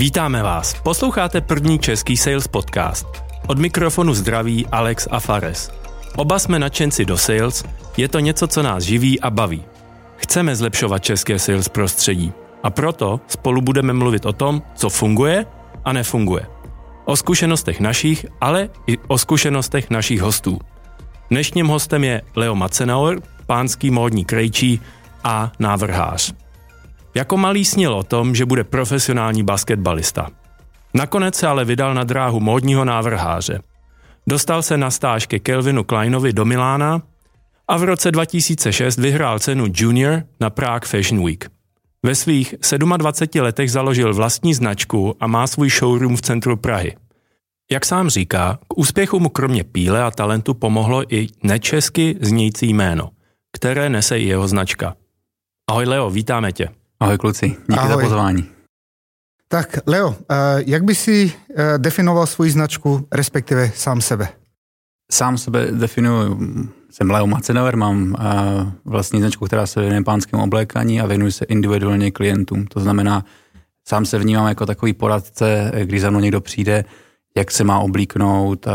Vítáme vás. Posloucháte první český sales podcast. Od mikrofonu zdraví Alex a Fares. Oba jsme nadšenci do sales, je to něco, co nás živí a baví. Chceme zlepšovat české sales prostředí a proto spolu budeme mluvit o tom, co funguje a nefunguje. O zkušenostech našich, ale i o zkušenostech našich hostů. Dnešním hostem je Leo Macenauer, pánský módní krejčí a návrhář. Jako malý snil o tom, že bude profesionální basketbalista. Nakonec se ale vydal na dráhu módního návrháře. Dostal se na stáž ke Kelvinu Kleinovi do Milána a v roce 2006 vyhrál cenu Junior na Prague Fashion Week. Ve svých 27 letech založil vlastní značku a má svůj showroom v centru Prahy. Jak sám říká, k úspěchu mu kromě píle a talentu pomohlo i nečesky znějící jméno, které nese i jeho značka. Ahoj Leo, vítáme tě. Ahoj kluci, díky Ahoj. za pozvání. Tak Leo, eh, jak by si eh, definoval svoji značku, respektive sám sebe? Sám sebe definuji, jsem Leo Macenauer, mám eh, vlastní značku, která se věnuje pánskému oblékání a věnuji se individuálně klientům. To znamená, sám se vnímám jako takový poradce, když za mnou někdo přijde, jak se má oblíknout,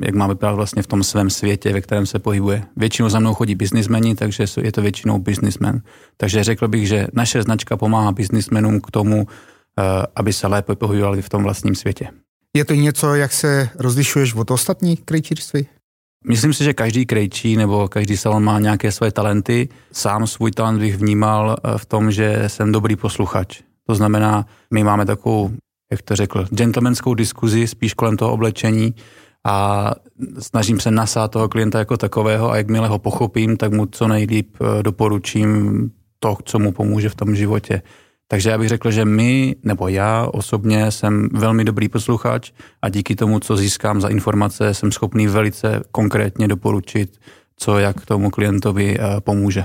jak má vypadat vlastně v tom svém světě, ve kterém se pohybuje. Většinou za mnou chodí biznismeni, takže je to většinou biznismen. Takže řekl bych, že naše značka pomáhá biznismenům k tomu, aby se lépe pohybovali v tom vlastním světě. Je to něco, jak se rozlišuješ od ostatních krejčírství? Myslím si, že každý krejčí nebo každý salon má nějaké své talenty. Sám svůj talent bych vnímal v tom, že jsem dobrý posluchač. To znamená, my máme takovou jak to řekl, gentlemanskou diskuzi spíš kolem toho oblečení a snažím se nasát toho klienta jako takového a jakmile ho pochopím, tak mu co nejlíp eh, doporučím to, co mu pomůže v tom životě. Takže já bych řekl, že my, nebo já osobně jsem velmi dobrý posluchač a díky tomu, co získám za informace, jsem schopný velice konkrétně doporučit, co jak tomu klientovi eh, pomůže.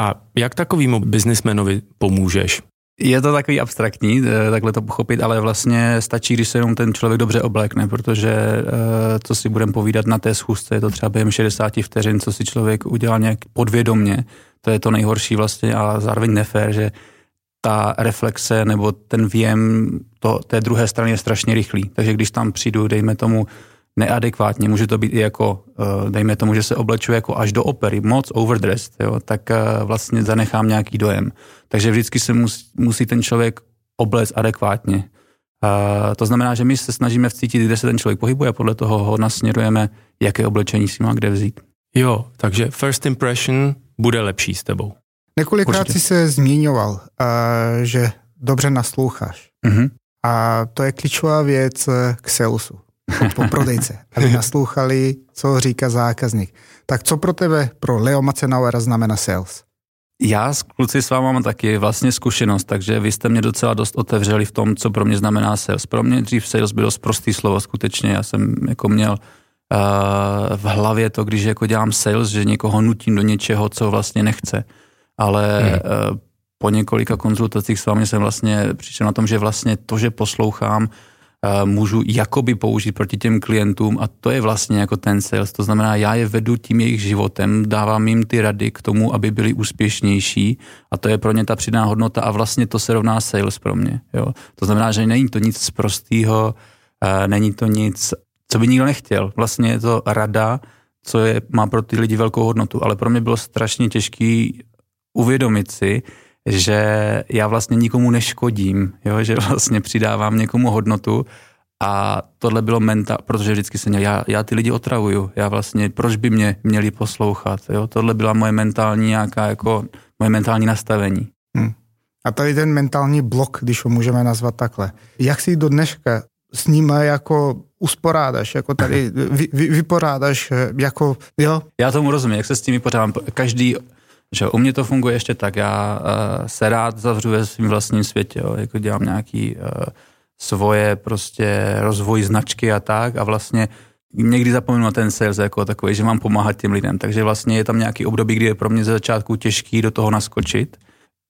A jak takovýmu biznismenovi pomůžeš? Je to takový abstraktní, eh, takhle to pochopit, ale vlastně stačí, když se jenom ten člověk dobře oblékne, protože eh, co si budeme povídat na té schůzce, je to třeba během 60 vteřin, co si člověk udělal nějak podvědomně, to je to nejhorší vlastně a zároveň nefér, že ta reflexe nebo ten věm to, té druhé strany je strašně rychlý. Takže když tam přijdu, dejme tomu, neadekvátně, může to být i jako, eh, dejme tomu, že se oblečuje jako až do opery, moc overdressed, jo, tak eh, vlastně zanechám nějaký dojem. Takže vždycky se musí, musí ten člověk oblec adekvátně. A to znamená, že my se snažíme vcítit, kde se ten člověk pohybuje a podle toho ho nasměrujeme, jaké oblečení si má kde vzít. Jo, takže first impression bude lepší s tebou. Několikrát si se zmiňoval, uh, že dobře nasloucháš. Uh-huh. A to je klíčová věc k salesu po prodejce, aby naslouchali, co říká zákazník. Tak co pro tebe, pro Leo Macenauera znamená sales? Já s kluci s váma mám taky vlastně zkušenost, takže vy jste mě docela dost otevřeli v tom, co pro mě znamená sales. Pro mě dřív sales bylo prostý slovo, skutečně. Já jsem jako měl uh, v hlavě to, když jako dělám sales, že někoho nutím do něčeho, co vlastně nechce. Ale hmm. uh, po několika konzultacích s vámi jsem vlastně přišel na tom, že vlastně to, že poslouchám, můžu jakoby použít proti těm klientům a to je vlastně jako ten sales. To znamená, já je vedu tím jejich životem, dávám jim ty rady k tomu, aby byli úspěšnější a to je pro ně ta přidaná hodnota a vlastně to se rovná sales pro mě. Jo. To znamená, že není to nic prostého, není to nic, co by nikdo nechtěl. Vlastně je to rada, co je, má pro ty lidi velkou hodnotu, ale pro mě bylo strašně těžký uvědomit si, že já vlastně nikomu neškodím, jo? že vlastně přidávám někomu hodnotu a tohle bylo mentál, protože vždycky jsem měl, já, já ty lidi otravuju, já vlastně, proč by mě měli poslouchat, jo? tohle byla moje mentální nějaká, jako, moje mentální nastavení. Hmm. A tady ten mentální blok, když ho můžeme nazvat takhle. Jak si do dneška s ním jako usporádáš, jako tady vy, vy, vyporádáš, jako, jo? Já tomu rozumím, jak se s tím vypořádám. Každý že u mě to funguje ještě tak, já uh, se rád zavřu ve svým vlastním světě, jo, jako dělám nějaký uh, svoje prostě rozvoj značky a tak a vlastně někdy zapomenu na ten sales jako takový, že mám pomáhat těm lidem, takže vlastně je tam nějaký období, kdy je pro mě ze začátku těžký do toho naskočit.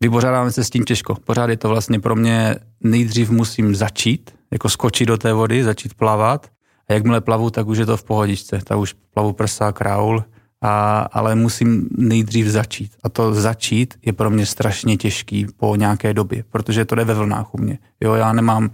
Vypořádáme se s tím těžko. Pořád je to vlastně pro mě nejdřív musím začít, jako skočit do té vody, začít plavat a jakmile plavu, tak už je to v pohodičce. Tak už plavu prsa, kraul a, ale musím nejdřív začít. A to začít je pro mě strašně těžký po nějaké době, protože to jde ve vlnách u mě. Jo, já nemám, uh,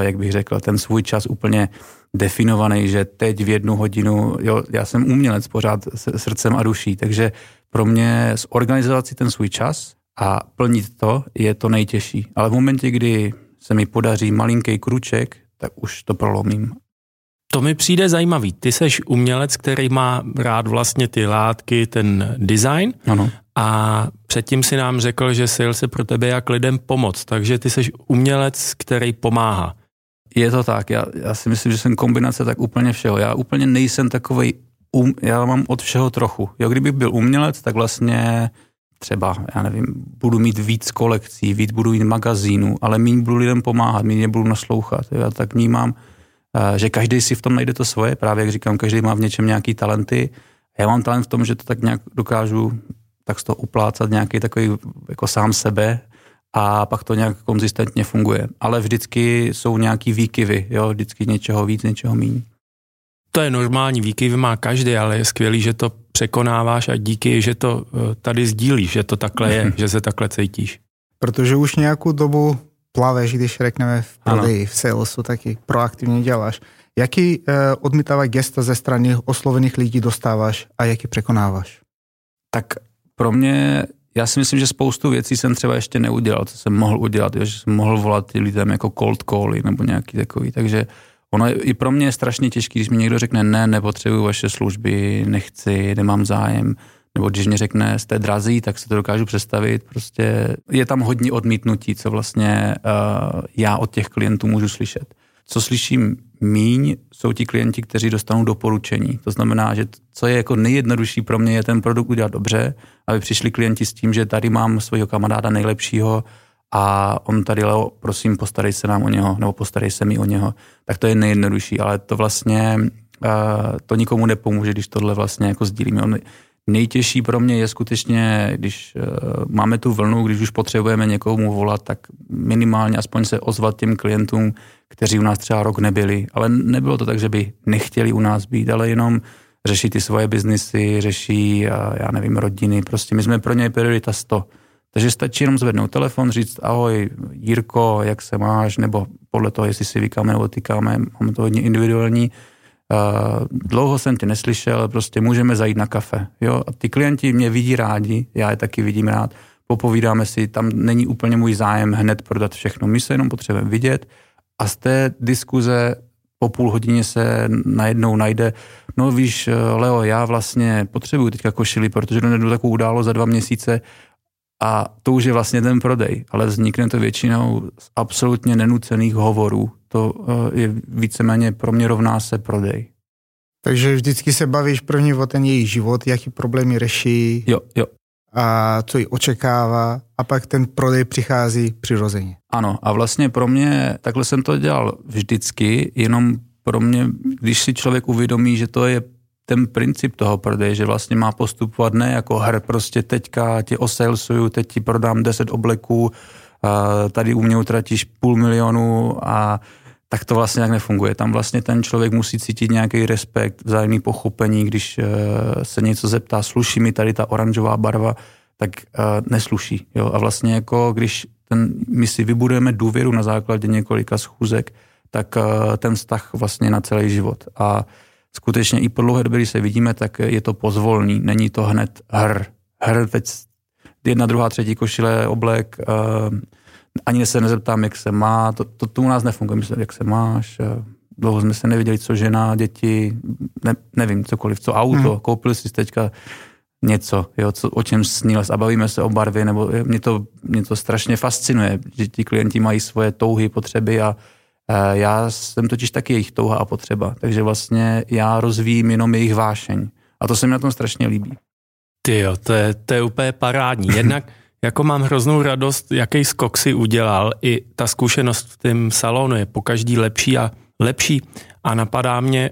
jak bych řekl, ten svůj čas úplně definovaný, že teď v jednu hodinu, jo, já jsem umělec pořád s srdcem a duší, takže pro mě zorganizovat si ten svůj čas a plnit to je to nejtěžší. Ale v momentě, kdy se mi podaří malinký kruček, tak už to prolomím. To mi přijde zajímavý. Ty seš umělec, který má rád vlastně ty látky, ten design. Ano. A předtím si nám řekl, že sales je pro tebe jak lidem pomoc. Takže ty seš umělec, který pomáhá. Je to tak, já, já si myslím, že jsem kombinace tak úplně všeho. Já úplně nejsem takový, um, já mám od všeho trochu. Jo, kdybych byl umělec, tak vlastně třeba, já nevím, budu mít víc kolekcí, víc budu mít magazínů, ale méně budu lidem pomáhat, méně budu naslouchat. Já tak vnímám, eh, že každý si v tom najde to svoje, právě jak říkám, každý má v něčem nějaký talenty. Já mám talent v tom, že to tak nějak dokážu tak z toho uplácat nějaký takový jako sám sebe a pak to nějak konzistentně funguje. Ale vždycky jsou nějaký výkyvy, jo, vždycky něčeho víc, něčeho méně. To je normální, výkyvy má každý, ale je skvělý, že to překonáváš a díky, že to eh, tady sdílíš, že to takhle je, že se takhle cítíš. Protože už nějakou dobu plaveš, když řekneme v prodeji, v salesu, taky proaktivně děláš. Jaký uh, odmítavý gesta ze strany oslovených lidí dostáváš a jaký překonáváš? Tak pro mě já si myslím, že spoustu věcí jsem třeba ještě neudělal, co jsem mohl udělat, že jsem mohl volat lidem jako cold cally nebo nějaký takový, takže ono je, i pro mě je strašně těžké, když mi někdo řekne ne, nepotřebuji vaše služby, nechci, nemám zájem, nebo když mě řekne jste drazí, tak se to dokážu představit, prostě je tam hodně odmítnutí, co vlastně uh, já od těch klientů můžu slyšet. Co slyším míň, jsou ti klienti, kteří dostanou doporučení. To znamená, že co je jako nejjednodušší pro mě, je ten produkt udělat dobře, aby přišli klienti s tím, že tady mám svého kamaráda nejlepšího a on tady, Leo, prosím, postarej se nám o něho, nebo postarej se mi o něho. Tak to je nejjednodušší, ale to vlastně uh, to nikomu nepomůže, když tohle vlastně jako sdílíme. Nejtěžší pro mě je skutečně, když uh, máme tu vlnu, když už potřebujeme někomu volat, tak minimálně aspoň se ozvat těm klientům, kteří u nás třeba rok nebyli. Ale nebylo to tak, že by nechtěli u nás být, ale jenom řeší ty svoje biznisy, řeší, uh, já nevím, rodiny. Prostě my jsme pro ně priorita 100. Takže stačí jenom zvednout telefon, říct ahoj Jirko, jak se máš, nebo podle toho, jestli si vykáme nebo tykáme, máme to hodně individuální, Uh, dlouho jsem tě neslyšel, prostě můžeme zajít na kafe. Jo? A ty klienti mě vidí rádi, já je taky vidím rád, popovídáme si, tam není úplně můj zájem hned prodat všechno. My se jenom potřebujeme vidět a z té diskuze po půl hodině se najednou najde, no víš, Leo, já vlastně potřebuju teďka košili, protože do takovou událo za dva měsíce a to už je vlastně ten prodej, ale vznikne to většinou z absolutně nenucených hovorů. To eh, je víceméně pro mě rovná se prodej. Takže vždycky se bavíš první o ten její život, jaký problémy řeší. Jo, jo. A co ji očekává a pak ten prodej přichází přirozeně. Ano a vlastně pro mě, takhle jsem to dělal vždycky, jenom pro mě, když si člověk uvědomí, že to je ten princip toho prodeje, že vlastně má postupovat ne jako her, prostě teďka tě osalsuju, teď ti prodám 10 obleků, tady u mě utratíš půl milionu a tak to vlastně jak nefunguje. Tam vlastně ten člověk musí cítit nějaký respekt, vzájemný pochopení, když e, se něco zeptá, sluší mi tady ta oranžová barva, tak e, nesluší. Jo? A vlastně jako když ten, my si vybudujeme důvěru na základě několika schůzek, tak e, ten vztah vlastně na celý život. A skutečně i po dlouhé době, když se vidíme, tak je to pozvolný, není to hned hr. Hr teď jedna, druhá, třetí košile, oblek, uh, ani se nezeptám, jak se má, to, to, to u nás nefunguje, myslím, jak se máš, uh, dlouho jsme se neviděli, co žena, děti, ne, nevím, cokoliv, co auto, hmm. koupil jsi teďka něco, jo, co, o čem sníl a bavíme se o barvě, nebo mě to, mě to strašně fascinuje, že ti klienti mají svoje touhy, potřeby a Eh, já jsem totiž taky jejich touha a potřeba, takže vlastně já rozvíjím jenom jejich vášeň. A to se mi na tom strašně líbí. Ty jo, to je, to je úplně parádní. Jednak jako mám hroznou radost, jaký skok si udělal. I ta zkušenost v tom salonu je po každý lepší a lepší. A napadá mě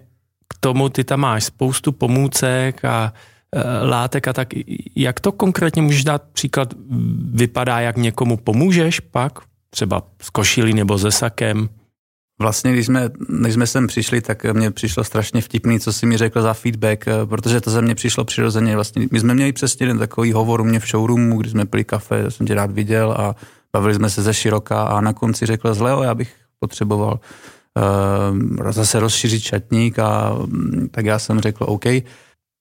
k tomu, ty tam máš spoustu pomůcek a e, látek a tak. Jak to konkrétně můžeš dát příklad? Vypadá, jak někomu pomůžeš pak? Třeba s košilí nebo se sakem? Vlastně, když jsme, když jsme sem přišli, tak mně přišlo strašně vtipný, co si mi řekl za feedback, eh, protože to ze mě přišlo přirozeně. Vlastně, my jsme měli přesně jeden takový hovor u mě v showroomu, kdy jsme pili kafe, jsem tě rád viděl a bavili jsme se ze široka a na konci řekl, Leo, já bych potřeboval uh, zase rozšířit šatník a mm, tak já jsem řekl, OK,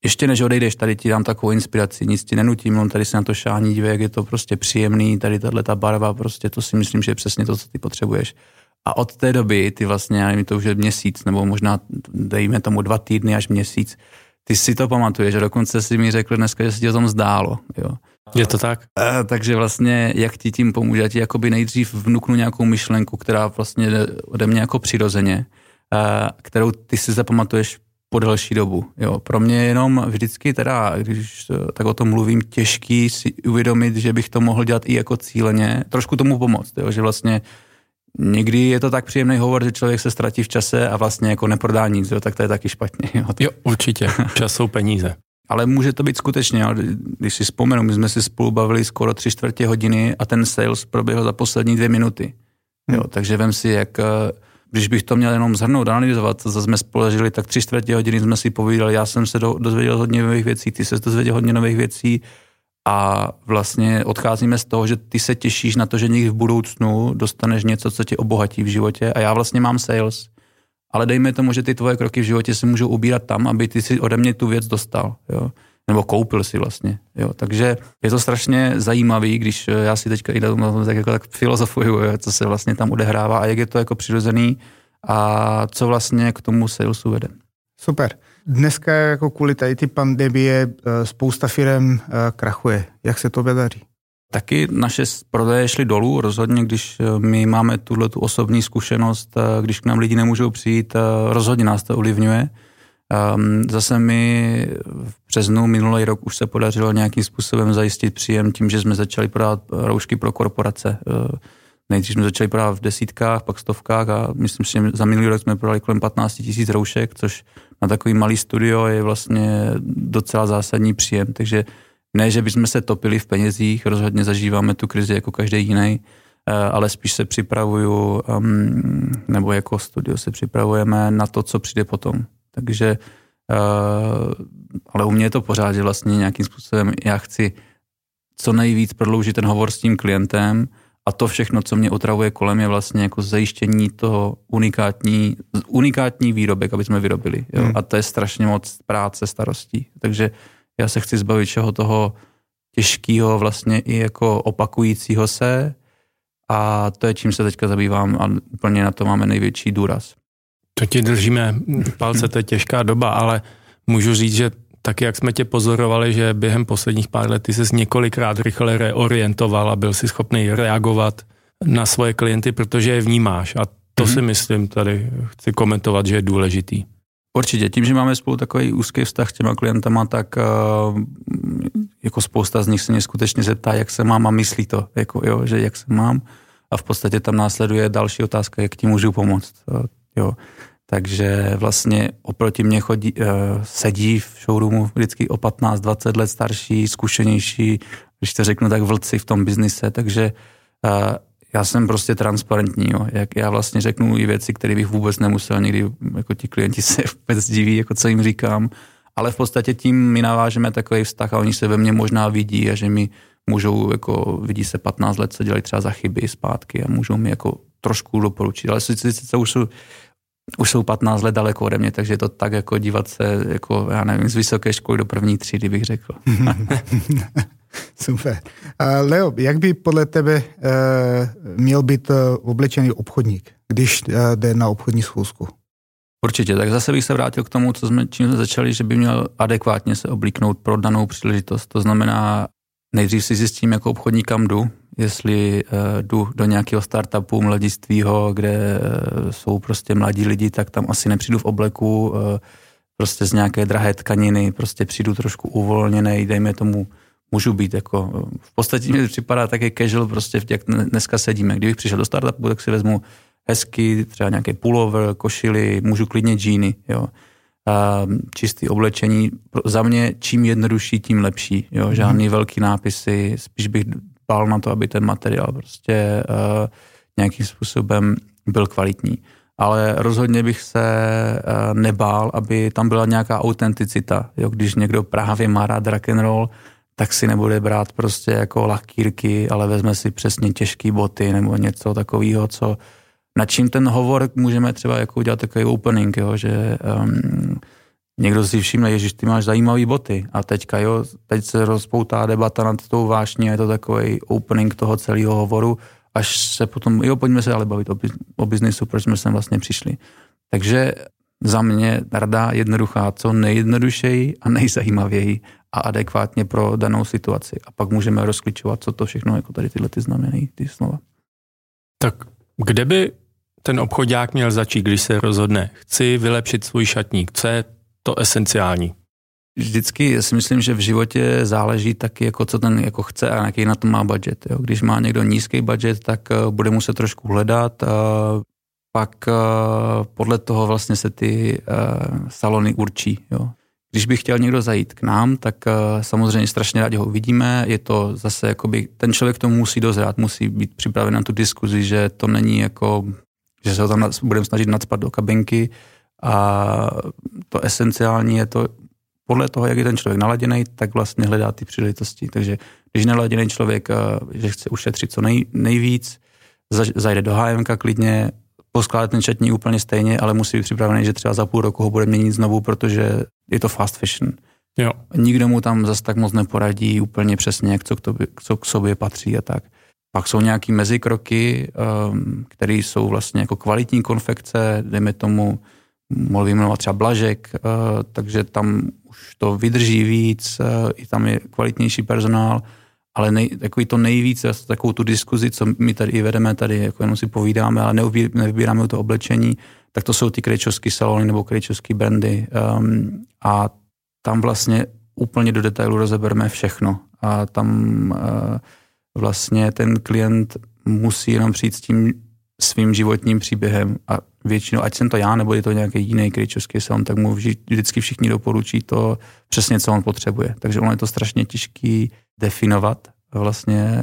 ještě než odejdeš, tady ti dám takovou inspiraci, nic ti nenutím, on tady se na to šání dívej, jak je to prostě příjemný, tady tahle ta barva, prostě to si myslím, že je přesně to, co ty potřebuješ. A od té doby, ty vlastně, já nevím, to už je měsíc, nebo možná dejme tomu dva týdny až měsíc, ty si to pamatuješ a dokonce si mi řekl dneska, že se ti o tom zdálo. Jo. Je to tak? E, takže vlastně, jak ti tím pomůže, já ti jakoby nejdřív vnuknu nějakou myšlenku, která vlastně ode mě jako přirozeně, e, kterou ty si zapamatuješ po delší dobu. Jo. Pro mě je jenom vždycky teda, když tak o tom mluvím, těžký si uvědomit, že bych to mohl dělat i jako cíleně, trošku tomu pomoct, jo, že vlastně Někdy je to tak příjemný hovor, že člověk se ztratí v čase a vlastně jako neprodá nic, jo, tak to je taky špatně. Jo, jo určitě. Čas jsou peníze. Ale může to být skutečně, jo. když si vzpomenu, my jsme si spolu bavili skoro tři čtvrtě hodiny a ten sales proběhl za poslední dvě minuty. Jo, hmm. takže vem si, jak eh, když bych to měl jenom zhrnout, analyzovat, co jsme spoležili, tak tři čtvrtě hodiny jsme si povídali, já jsem se do, dozvěděl hodně nových věcí, ty se dozvěděl hodně nových věcí a vlastně odcházíme z toho, že ty se těšíš na to, že někdy v budoucnu dostaneš něco, co tě obohatí v životě a já vlastně mám sales, ale dejme tomu, že ty tvoje kroky v životě se můžou ubírat tam, aby ty si ode mě tu věc dostal, jo? nebo koupil si vlastně. Jo? Takže je to strašně zajímavý, když já si teďka i tak, jako tak filozofuju, jo? co se vlastně tam odehrává a jak je to jako přirozený a co vlastně k tomu salesu vede. Super. Dneska jako kvůli tady ty pandemie eh, spousta firm eh, krachuje. Jak se to daří? Taky naše prodeje šly dolů, rozhodně, když eh, my máme tuhle tu osobní zkušenost, když k nám lidi nemůžou přijít, rozhodně nás to ovlivňuje. Ehm, zase mi v březnu minulý rok už se podařilo nějakým způsobem zajistit příjem tím, že jsme začali prodávat roušky pro korporace. Nejdřív jsme začali prodávat v desítkách, pak stovkách a myslím si, že za minulý rok jsme prodali kolem 15 tisíc roušek, což na takový malý studio je vlastně docela zásadní příjem, takže ne, že bychom se topili v penězích, rozhodně zažíváme tu krizi jako každý jiný, eh, ale spíš se připravuju, um, nebo jako studio se připravujeme na to, co přijde potom. Takže, uh, ale u mě je to pořád, že vlastně nějakým způsobem já chci co nejvíc prodloužit ten hovor s tím klientem, a to všechno, co mě otravuje kolem, je vlastně jako zajištění toho unikátní, unikátní výrobek, aby jsme vyrobili. Jo? Hmm. A to je strašně moc práce, starostí. Takže já se chci zbavit všeho toho těžkého, vlastně i jako opakujícího se a to je, čím se teďka zabývám a úplně na to máme největší důraz. To ti držíme palce, to je těžká doba, ale můžu říct, že tak jak jsme tě pozorovali, že během posledních pár let ty ses několikrát rychle reorientoval a byl si schopný reagovat na svoje klienty, protože je vnímáš. A to mm-hmm. si myslím, tady chci komentovat, že je důležitý. Určitě, tím, že máme spolu takový úzký vztah s těma klientama, tak uh, jako spousta z nich se mě skutečně zeptá, jak se mám a myslí to, jako, jo, že jak se mám. A v podstatě tam následuje další otázka, jak ti můžu pomoct. Uh, jo. Takže vlastně oproti mě chodí, uh, sedí v showroomu vždycky o 15-20 let starší, zkušenější, když to řeknu tak vlci v tom biznise, takže uh, já jsem prostě transparentní, jo. Jak já vlastně řeknu i věci, které bych vůbec nemusel, někdy jako ti klienti se vůbec diví, jako co jim říkám, ale v podstatě tím my navážeme takový vztah a oni se ve mně možná vidí a že mi můžou, jako vidí se 15 let, co dělají třeba za chyby zpátky a můžou mi jako trošku doporučit, ale sice, sice už jsou už jsou 15 let daleko ode mě, takže je to tak jako dívat se, jako, já nevím, z vysoké školy do první třídy, bych řekl. Super. Uh, Leo, jak by podle tebe uh, měl být uh, oblečený obchodník, když uh, jde na obchodní schůzku? Určitě, tak zase bych se vrátil k tomu, co jsme, čím jsme začali, že by měl adekvátně se oblíknout pro danou příležitost. To znamená, nejdřív si zjistím, jako obchodník kam jdu, jestli uh, jdu do nějakého startupu mladistvího, kde uh, jsou prostě mladí lidi, tak tam asi nepřijdu v obleku uh, prostě z nějaké drahé tkaniny, prostě přijdu trošku uvolněný, dejme tomu, můžu být jako, v podstatě mi připadá taky casual, prostě jak dneska sedíme. Kdybych přišel do startupu, tak si vezmu hezky, třeba nějaké pullover, košily, můžu klidně džíny, jo. A čistý oblečení, za mě čím jednodušší, tím lepší, jo. Žádný mm. velký nápisy, spíš bych dbal na to, aby ten materiál prostě uh, nějakým způsobem byl kvalitní. ale rozhodně bych se uh, nebál, aby tam byla nějaká autenticita. Když někdo právě má rád rock and roll, tak si nebude brát prostě jako lakírky, ale vezme si přesně těžké boty nebo něco takového, co na čím ten hovor můžeme třeba jako udělat takový opening, jo, že um, někdo si všimne, že ty máš zajímavé boty a teďka jo, teď se rozpoutá debata nad tou vášní a je to takový opening toho celého hovoru, až se potom, jo, pojďme se ale bavit o, o biznisu, proč jsme sem vlastně přišli. Takže za mě rada jednoduchá, co nejjednodušeji a nejzajímavěji a adekvátně pro danou situaci. A pak můžeme rozklíčovat, co to všechno jako tady tyhle ty znamenají, ty slova. Tak kde by ten obchodák měl začít, když se rozhodne, chci vylepšit svůj šatník, co je to esenciální? Vždycky si myslím, že v životě záleží taky, jako co ten jako chce a jaký na to má budget. Jo. Když má někdo nízký budget, tak uh, bude muset trošku hledat. Uh, pak uh, podle toho vlastně se ty salony určí. Jo. Když by chtěl někdo zajít k nám, tak samozřejmě strašně rádi ho uvidíme. Je to zase, jakoby, ten člověk to musí dozrát, musí být připraven na tu diskuzi, že to není jako, že se ho tam budeme snažit nadspat do kabinky a to esenciální je to, podle toho, jak je ten člověk naladěný, tak vlastně hledá ty příležitosti. Takže když naladěný člověk, že chce ušetřit co nej, nejvíc, zajde do HMK klidně, poskládat ten četní úplně stejně, ale musí být připravený, že třeba za půl roku ho bude měnit znovu, protože je to fast fashion. Jo. Nikdo mu tam zase tak moc neporadí úplně přesně, jak co k, tobě, co k sobě patří a tak. Pak jsou nějaký mezikroky, um, které jsou vlastně jako kvalitní konfekce, dejme tomu, mohl vyjmenovat třeba Blažek, uh, takže tam už to vydrží víc, uh, i tam je kvalitnější personál, ale nej, takový to nejvíc, takovou tu diskuzi, co my tady i vedeme, tady jako jenom si povídáme, ale nevybíráme to oblečení, tak to jsou ty krejčovské salony nebo krejčovské brandy. Um, a tam vlastně úplně do detailu rozebereme všechno. A tam uh, vlastně ten klient musí jenom přijít s tím svým životním příběhem a většinou, ať jsem to já, nebo je to nějaký jiný krejčovský salon, tak mu vždycky všichni doporučí to přesně, co on potřebuje. Takže ono je to strašně těžký definovat vlastně,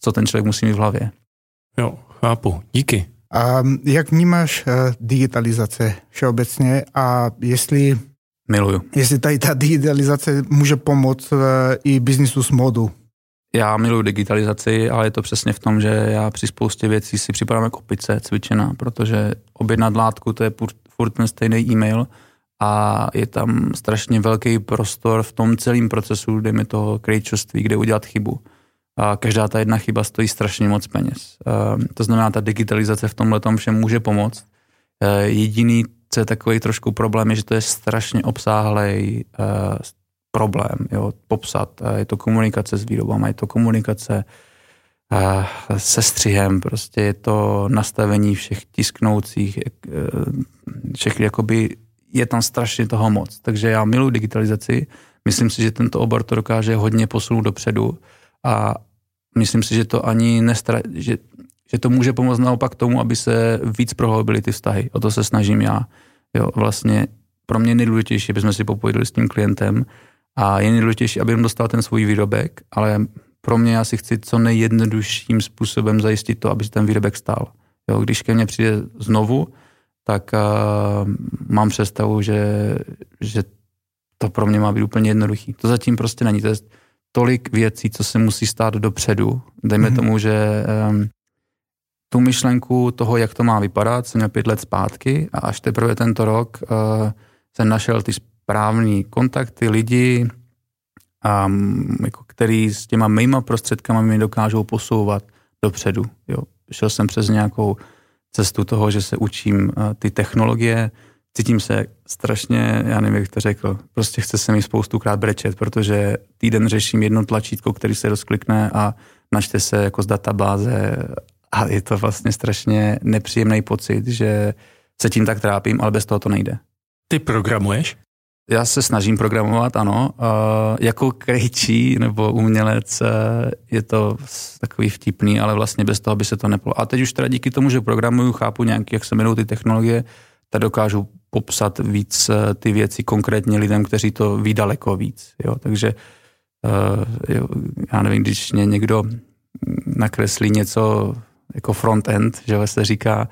co ten člověk musí mít v hlavě. Jo, chápu. Díky. A jak vnímáš eh, digitalizace všeobecně a jestli Miluju. Jestli tady ta digitalizace může pomoct eh, i biznisu s modu. Já miluji digitalizaci, ale je to přesně v tom, že já při spoustě věcí si připadám jako opice cvičená, protože objednat látku to je furt ten stejný e-mail a je tam strašně velký prostor v tom celém procesu, dejme toho krejčoství, kde udělat chybu. A každá ta jedna chyba stojí strašně moc peněz. Ehm, to znamená, ta digitalizace v tomhle tom všem může pomoct. Ehm, jediný, co je takový trošku problém, je, že to je strašně obsáhlý ehm, problém, jo, popsat. Je to komunikace s výrobama, je to komunikace se střihem, prostě je to nastavení všech tisknoucích, všech jakoby je tam strašně toho moc. Takže já miluji digitalizaci, myslím si, že tento obor to dokáže hodně posunout dopředu a myslím si, že to ani nestra, že, že to může pomoct naopak tomu, aby se víc prohloubily ty vztahy. O to se snažím já. Jo, vlastně pro mě nejdůležitější, aby jsme si popojdali s tím klientem a je nejdůležitější, aby on dostal ten svůj výrobek, ale pro mě já si chci co nejjednodušším způsobem zajistit to, aby ten výrobek stál. Jo, když ke mně přijde znovu, tak uh, mám představu, že, že to pro mě má být úplně jednoduchý. To zatím prostě není. To je tolik věcí, co se musí stát dopředu. Dejme mm-hmm. tomu, že um, tu myšlenku toho, jak to má vypadat, jsem měl pět let zpátky a až teprve tento rok uh, jsem našel ty správné kontakty, lidi, um, jako který s těma mýma prostředkama mi dokážou posouvat dopředu. Jo. Šel jsem přes nějakou cestu toho, že se učím ty technologie, cítím se strašně, já nevím, jak to řekl, prostě chce se mi spoustukrát brečet, protože týden řeším jedno tlačítko, který se rozklikne a načte se jako z databáze a je to vlastně strašně nepříjemný pocit, že se tím tak trápím, ale bez toho to nejde. Ty programuješ? Já se snažím programovat, ano. Jako krejčí nebo umělec e, je to takový vtipný, ale vlastně bez toho by se to neplo. A teď už teda díky tomu, že programuju, chápu nějak, jak se jmenují ty technologie, tak dokážu popsat víc e, ty věci konkrétně lidem, kteří to ví daleko víc. Jo. Takže e, já nevím, když mě někdo nakreslí něco jako front-end, že se říká,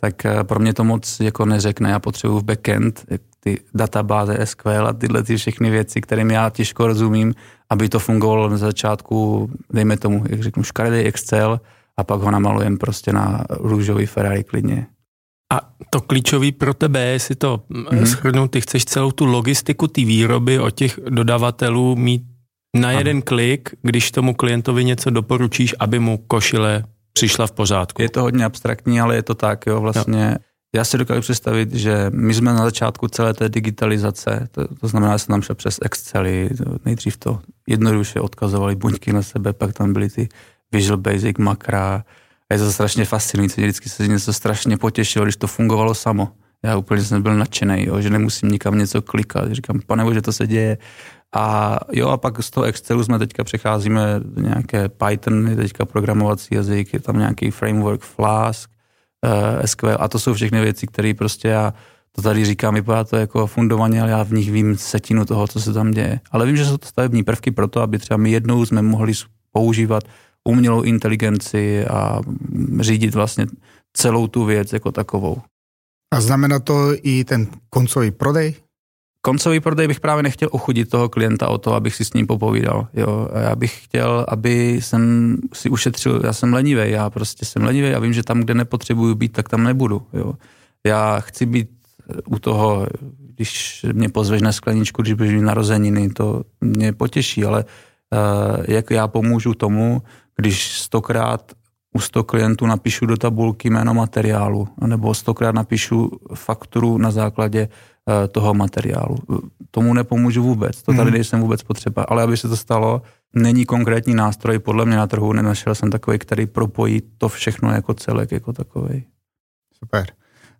tak eh, pro mě to moc jako neřekne. Já potřebuji v backend ty databáze SQL a tyhle ty všechny věci, kterým já těžko rozumím, aby to fungovalo na začátku, dejme tomu, jak řeknu, škaredý Excel a pak ho namalujem prostě na růžový Ferrari klidně. A to klíčový pro tebe, jestli to mm-hmm. shrnu, ty chceš celou tu logistiku té výroby od těch dodavatelů mít na jeden ano. klik, když tomu klientovi něco doporučíš, aby mu košile přišla v pořádku. Je to hodně abstraktní, ale je to tak, jo, vlastně. Jo. Já si dokážu představit, že my jsme na začátku celé té digitalizace, to, to znamená, že jsem tam šel přes Excely, nejdřív to jednoduše odkazovali buňky na sebe, pak tam byly ty Visual Basic makra, je to strašně fascinující, vždycky se něco strašně potěšilo, když to fungovalo samo. Já úplně jsem byl nadšený, jo, že nemusím nikam něco klikat. Říkám, pane že to se děje. A jo, a pak z toho Excelu jsme teďka přecházíme nějaké Python, teďka programovací jazyk, je tam nějaký framework Flask, uh, eh, SQL a to jsou všechny věci, které prostě já to tady říkám, vypadá to jako fundovaně, ale já v nich vím setinu toho, co se tam děje. Ale vím, že jsou to stavební prvky pro to, aby třeba my jednou jsme mohli používat umělou inteligenci a řídit vlastně celou tu věc jako takovou. A znamená to i ten koncový prodej? Koncový prodej bych právě nechtěl ochudit toho klienta o to, abych si s ním popovídal. Jo. Já bych chtěl, aby jsem si ušetřil, já jsem lenivý, já prostě jsem lenivý a vím, že tam, kde nepotřebuju být, tak tam nebudu. Jo. Já chci být u toho, když mě pozveš na skleničku, když budeš narozeniny, to mě potěší, ale uh, jak já pomůžu tomu, když stokrát u 100 klientů napíšu do tabulky jméno materiálu, nebo stokrát napíšu fakturu na základě uh, toho materiálu. Tomu nepomůžu vůbec, to tady hmm. nejsem vůbec potřeba, ale aby se to stalo, není konkrétní nástroj, podle mě na trhu nenašel jsem takový, který propojí to všechno jako celek, jako takový. Super.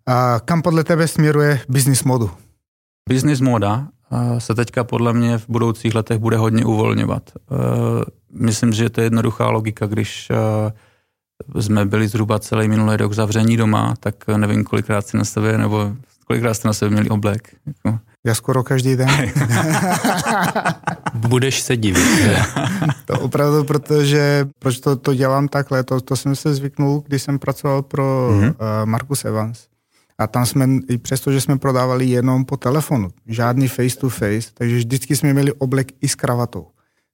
A kam podle tebe směruje business modu? Business moda se teďka podle mě v budoucích letech bude hodně uvolňovat. E, myslím, že to je jednoduchá logika, když jsme byli zhruba celý minulý rok zavření doma, tak nevím, kolikrát si na sebe, nebo kolikrát jste na sebe měli oblek. Jako. Já skoro každý den. Budeš se divit. to opravdu, protože proč to, to dělám takhle, to, to jsem se zvyknul, když jsem pracoval pro mm-hmm. uh, Marcus Evans. A tam jsme, i přesto, že jsme prodávali jenom po telefonu, žádný face to face, takže vždycky jsme měli oblek i s kravatou.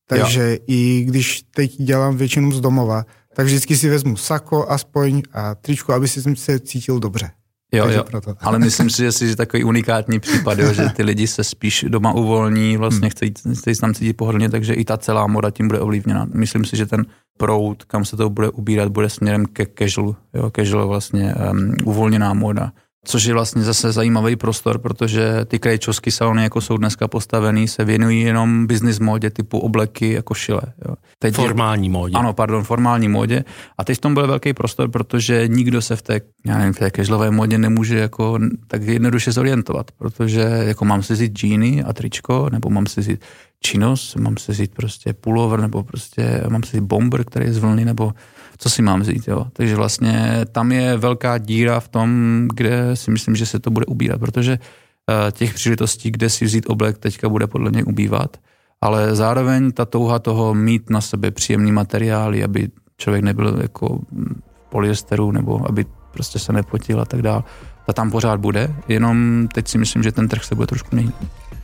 Takže jo. i když teď dělám většinu z domova, tak vždycky si vezmu sako aspoň a tričku, aby si se cítil dobře. Jo, jo. Proto. ale myslím si, že jsi takový unikátní případ, jo, že ty lidi se spíš doma uvolní, vlastně hmm. chcejí, chcejí se tam cítit pohodlně, takže i ta celá moda tím bude ovlivněna. Myslím si, že ten proud, kam se to bude ubírat, bude směrem ke casual, jo, casual vlastně um, uvolněná moda což je vlastně zase zajímavý prostor, protože ty krajčovské salony, jako jsou dneska postavený, se věnují jenom business módě typu obleky jako šile. Jo. Teď formální módě. Ano, pardon, formální módě. A teď v tom byl velký prostor, protože nikdo se v té, já nevím, v té casualové módě nemůže jako tak jednoduše zorientovat, protože jako mám si vzít džíny a tričko, nebo mám si vzít činos, mám si vzít prostě pullover, nebo prostě mám si vzít bomber, který je z vlny, nebo co si mám vzít. Jo. Takže vlastně tam je velká díra v tom, kde si myslím, že se to bude ubírat, protože uh, těch příležitostí, kde si vzít oblek, teďka bude podle mě ubývat, ale zároveň ta touha toho mít na sebe příjemný materiály, aby člověk nebyl jako v polyesteru nebo aby prostě se nepotil a tak dále, ta tam pořád bude, jenom teď si myslím, že ten trh se bude trošku měnit.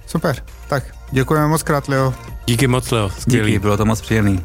Super, tak děkujeme moc krát, Leo. Díky moc, Leo. Skvělý. Díky, bylo to moc příjemný.